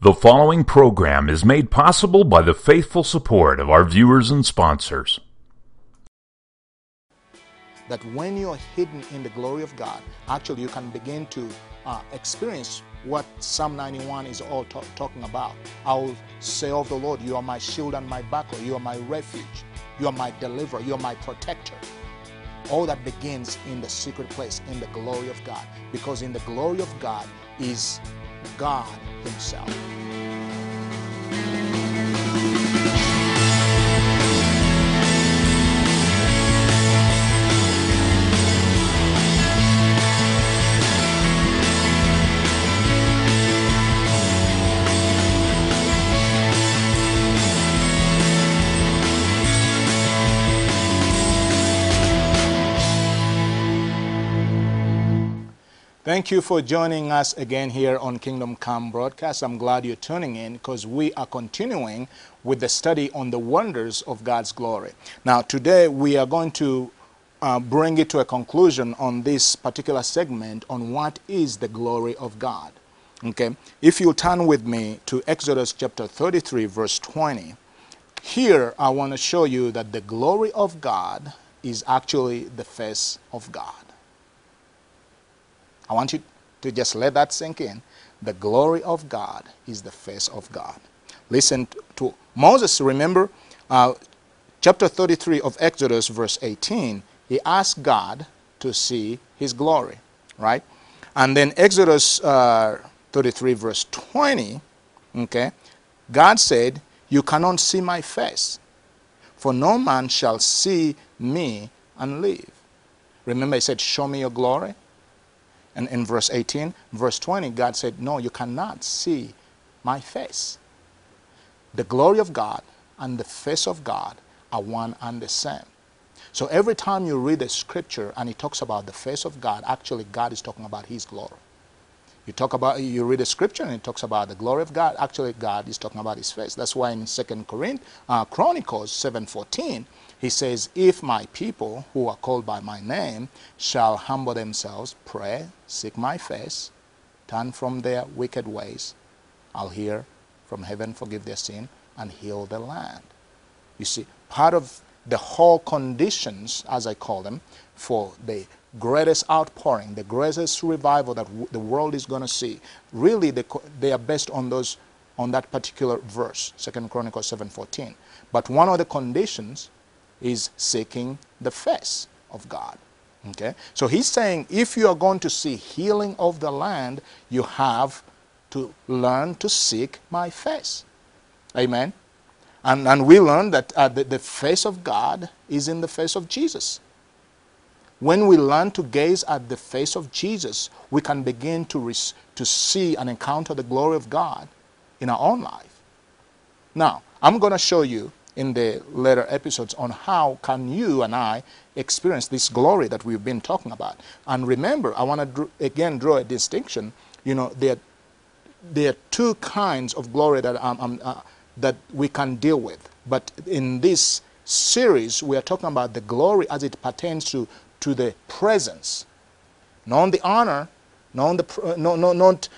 The following program is made possible by the faithful support of our viewers and sponsors. that when you're hidden in the glory of God, actually you can begin to uh, experience what Psalm 91 is all ta- talking about. I will say of the Lord, You are my shield and my buckler, you are my refuge, you are my deliverer, you are my protector. All that begins in the secret place, in the glory of God, because in the glory of God is God Himself. Thank you for joining us again here on Kingdom Come broadcast. I'm glad you're tuning in because we are continuing with the study on the wonders of God's glory. Now, today we are going to uh, bring it to a conclusion on this particular segment on what is the glory of God. Okay, if you turn with me to Exodus chapter 33, verse 20, here I want to show you that the glory of God is actually the face of God. I want you to just let that sink in. The glory of God is the face of God. Listen to Moses, remember, uh, chapter 33 of Exodus, verse 18, he asked God to see his glory, right? And then Exodus uh, 33, verse 20, okay, God said, You cannot see my face, for no man shall see me and live. Remember, he said, Show me your glory. And in verse 18, verse 20, God said, No, you cannot see my face. The glory of God and the face of God are one and the same. So every time you read the scripture and it talks about the face of God, actually God is talking about his glory. You talk about you read the scripture and it talks about the glory of God. Actually, God is talking about His face. That's why in Second Corinth, uh, Chronicles seven fourteen, he says, "If my people who are called by my name shall humble themselves, pray, seek my face, turn from their wicked ways, I'll hear from heaven, forgive their sin, and heal the land." You see, part of the whole conditions, as I call them, for the greatest outpouring, the greatest revival that the world is going to see, really they, co- they are based on those on that particular verse, Second Chronicles seven fourteen. But one of the conditions is seeking the face of God. Okay, so he's saying if you are going to see healing of the land, you have to learn to seek my face. Amen. And, and we learn that uh, the, the face of God is in the face of Jesus. When we learn to gaze at the face of Jesus, we can begin to, to see and encounter the glory of God in our own life. Now, I'm going to show you in the later episodes on how can you and I experience this glory that we've been talking about. And remember, I want to again draw a distinction. You know, there, there are two kinds of glory that, um, um, uh, that we can deal with. But in this series, we are talking about the glory as it pertains to, to the presence, not the honor, not the, no, no, not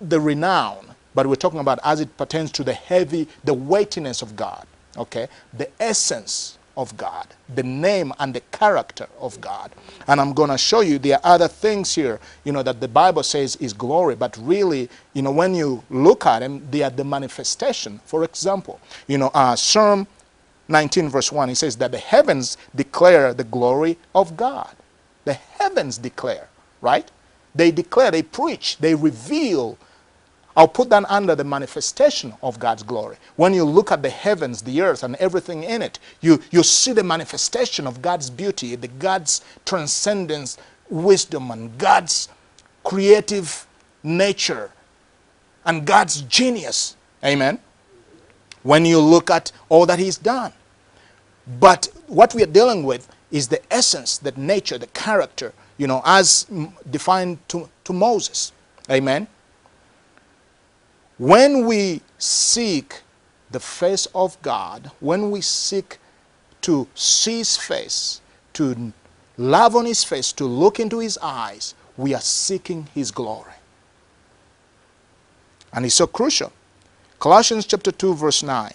the renown, but we're talking about as it pertains to the heavy, the weightiness of God, okay? The essence of God, the name and the character of God. And I'm going to show you there are other things here, you know, that the Bible says is glory, but really, you know, when you look at them, they are the manifestation. For example, you know, uh, Psalm 19 verse 1, he says that the heavens declare the glory of God. The heavens declare, right? They declare, they preach, they reveal I'll put that under the manifestation of God's glory. When you look at the heavens, the earth, and everything in it, you, you see the manifestation of God's beauty, the God's transcendence, wisdom, and God's creative nature, and God's genius. Amen. When you look at all that He's done. But what we are dealing with is the essence, the nature, the character, you know, as defined to, to Moses. Amen. When we seek the face of God, when we seek to see His face, to love on His face, to look into His eyes, we are seeking His glory. And it's so crucial. Colossians chapter 2, verse 9.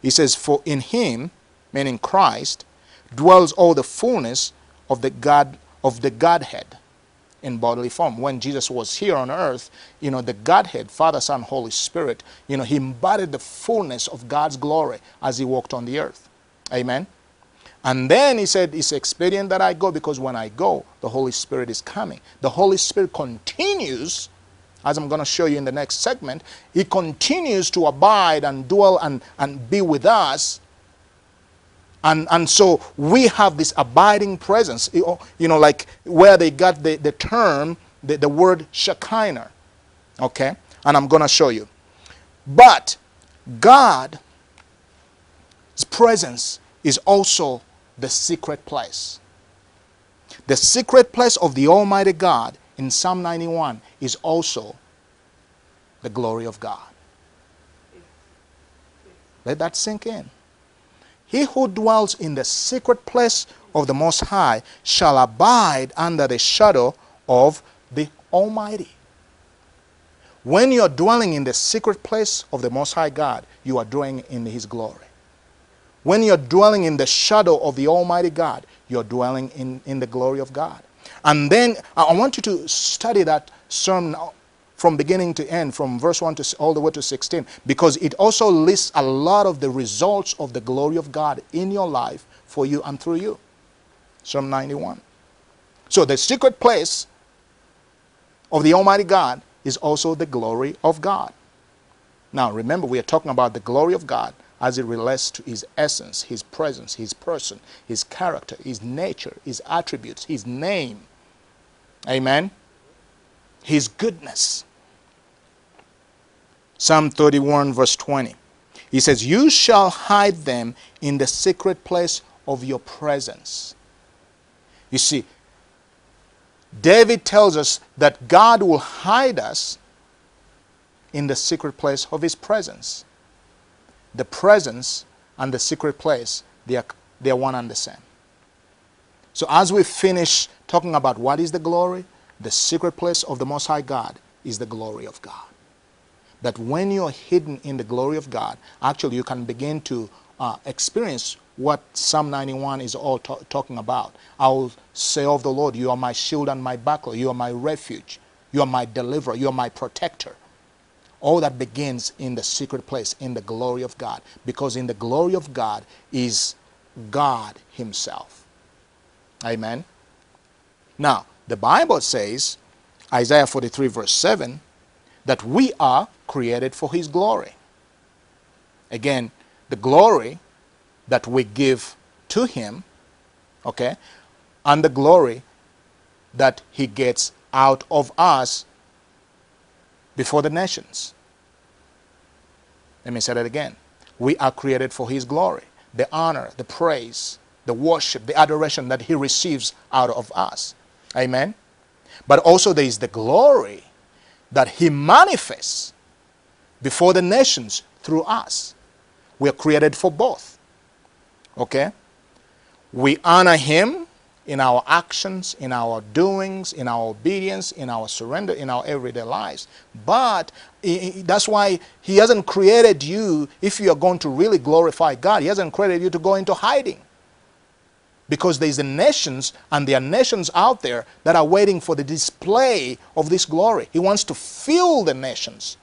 He says, For in him, meaning Christ, dwells all the fullness of the God of the Godhead in bodily form. When Jesus was here on earth, you know, the Godhead, Father, Son, Holy Spirit, you know, he embodied the fullness of God's glory as he walked on the earth. Amen. And then he said, It's expedient that I go because when I go, the Holy Spirit is coming. The Holy Spirit continues, as I'm going to show you in the next segment, he continues to abide and dwell and, and be with us and, and so we have this abiding presence, you know, like where they got the, the term, the, the word Shekinah. Okay? And I'm going to show you. But God's presence is also the secret place. The secret place of the Almighty God in Psalm 91 is also the glory of God. Let that sink in. He who dwells in the secret place of the Most High shall abide under the shadow of the Almighty. When you are dwelling in the secret place of the Most High God, you are dwelling in His glory. When you're dwelling in the shadow of the Almighty God, you're dwelling in, in the glory of God. And then I want you to study that sermon from beginning to end, from verse 1 to all the way to 16, because it also lists a lot of the results of the glory of God in your life for you and through you. Psalm 91. So the secret place of the Almighty God is also the glory of God. Now remember, we are talking about the glory of God as it relates to his essence, his presence, his person, his character, his nature, his attributes, his name. Amen. His goodness. Psalm 31, verse 20. He says, You shall hide them in the secret place of your presence. You see, David tells us that God will hide us in the secret place of his presence. The presence and the secret place, they are, they are one and the same. So as we finish talking about what is the glory, the secret place of the Most High God is the glory of God that when you're hidden in the glory of God, actually you can begin to uh, experience what Psalm 91 is all talking about. I will say of the Lord, You are my shield and my buckler, you are my refuge, you are my deliverer, you are my protector. All that begins in the secret place, in the glory of God, because in the glory of God is God Himself. Amen. Now, the Bible says, Isaiah 43, verse 7, that we are created for His glory. Again, the glory that we give to Him, okay, and the glory that He gets out of us before the nations. Let me say that again. We are created for His glory, the honor, the praise, the worship, the adoration that He receives out of us. Amen. But also, there is the glory that He manifests before the nations through us. We are created for both. Okay? We honor Him in our actions, in our doings, in our obedience, in our surrender, in our everyday lives. But that's why He hasn't created you, if you are going to really glorify God, He hasn't created you to go into hiding. Because there's the nations, and there are nations out there that are waiting for the display of this glory. He wants to fill the nations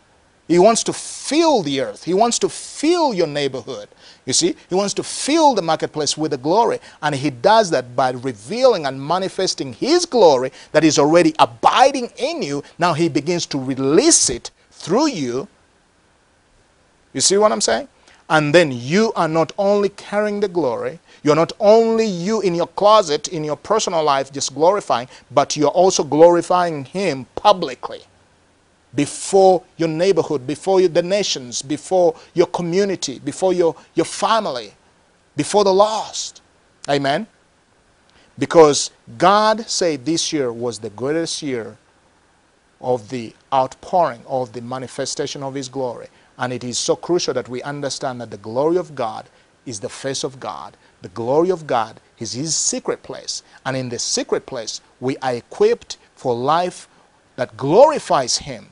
he wants to fill the earth. He wants to fill your neighborhood. You see, he wants to fill the marketplace with the glory. And he does that by revealing and manifesting his glory that is already abiding in you. Now he begins to release it through you. You see what I'm saying? And then you are not only carrying the glory, you're not only you in your closet, in your personal life, just glorifying, but you're also glorifying him publicly before your neighborhood, before you, the nations, before your community, before your, your family, before the lost. Amen? Because God said this year was the greatest year of the outpouring of the manifestation of His glory. And it is so crucial that we understand that the glory of God is the face of God. The glory of God is His secret place. And in the secret place, we are equipped for life that glorifies Him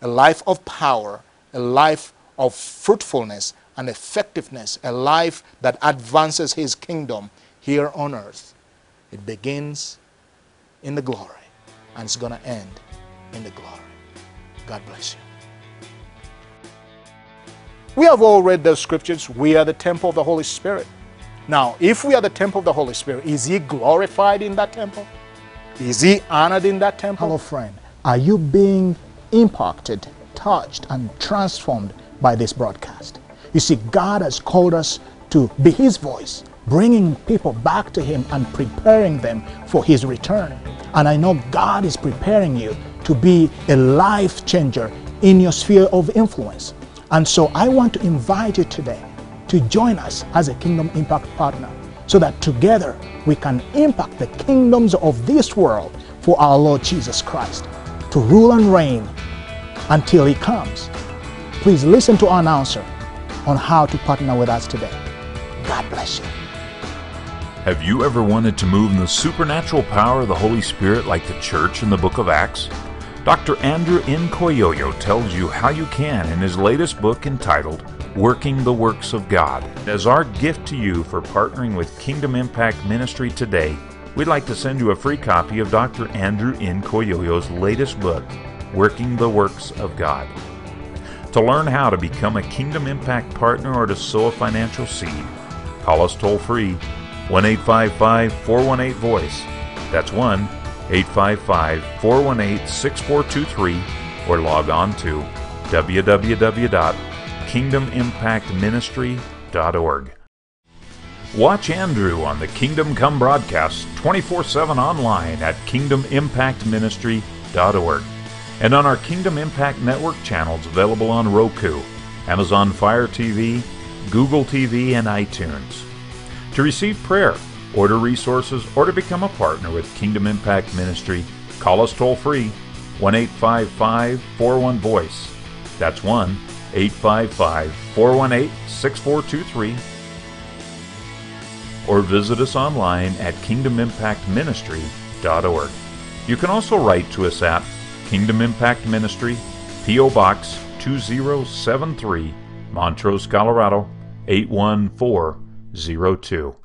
a life of power, a life of fruitfulness and effectiveness, a life that advances His kingdom here on earth. It begins in the glory and it's going to end in the glory. God bless you. We have all read those scriptures. We are the temple of the Holy Spirit. Now, if we are the temple of the Holy Spirit, is He glorified in that temple? Is He honored in that temple? Hello, friend. Are you being impacted, touched, and transformed by this broadcast? You see, God has called us to be His voice, bringing people back to Him and preparing them for His return. And I know God is preparing you to be a life changer in your sphere of influence. And so I want to invite you today to join us as a Kingdom Impact partner so that together we can impact the kingdoms of this world for our Lord Jesus Christ to rule and reign until He comes. Please listen to our announcer on how to partner with us today. God bless you. Have you ever wanted to move in the supernatural power of the Holy Spirit like the church in the book of Acts? Dr. Andrew Nkoyoyo tells you how you can in his latest book entitled Working the Works of God. As our gift to you for partnering with Kingdom Impact Ministry today, we'd like to send you a free copy of Dr. Andrew Nkoyoyo's latest book, Working the Works of God. To learn how to become a Kingdom Impact partner or to sow a financial seed, call us toll free 1 855 418 VOICE. That's 1 855 418 6423 or log on to www.kingdomimpactministry.org. Watch Andrew on the Kingdom Come broadcast 24 7 online at kingdomimpactministry.org and on our Kingdom Impact Network channels available on Roku, Amazon Fire TV, Google TV, and iTunes. To receive prayer, order resources, or to become a partner with Kingdom Impact Ministry, call us toll free 1 855 41 Voice. That's 1 855 418 6423. Or visit us online at kingdomimpactministry.org. You can also write to us at Kingdom Impact Ministry, P.O. Box 2073, Montrose, Colorado 81402.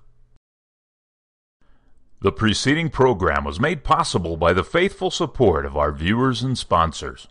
The preceding program was made possible by the faithful support of our viewers and sponsors.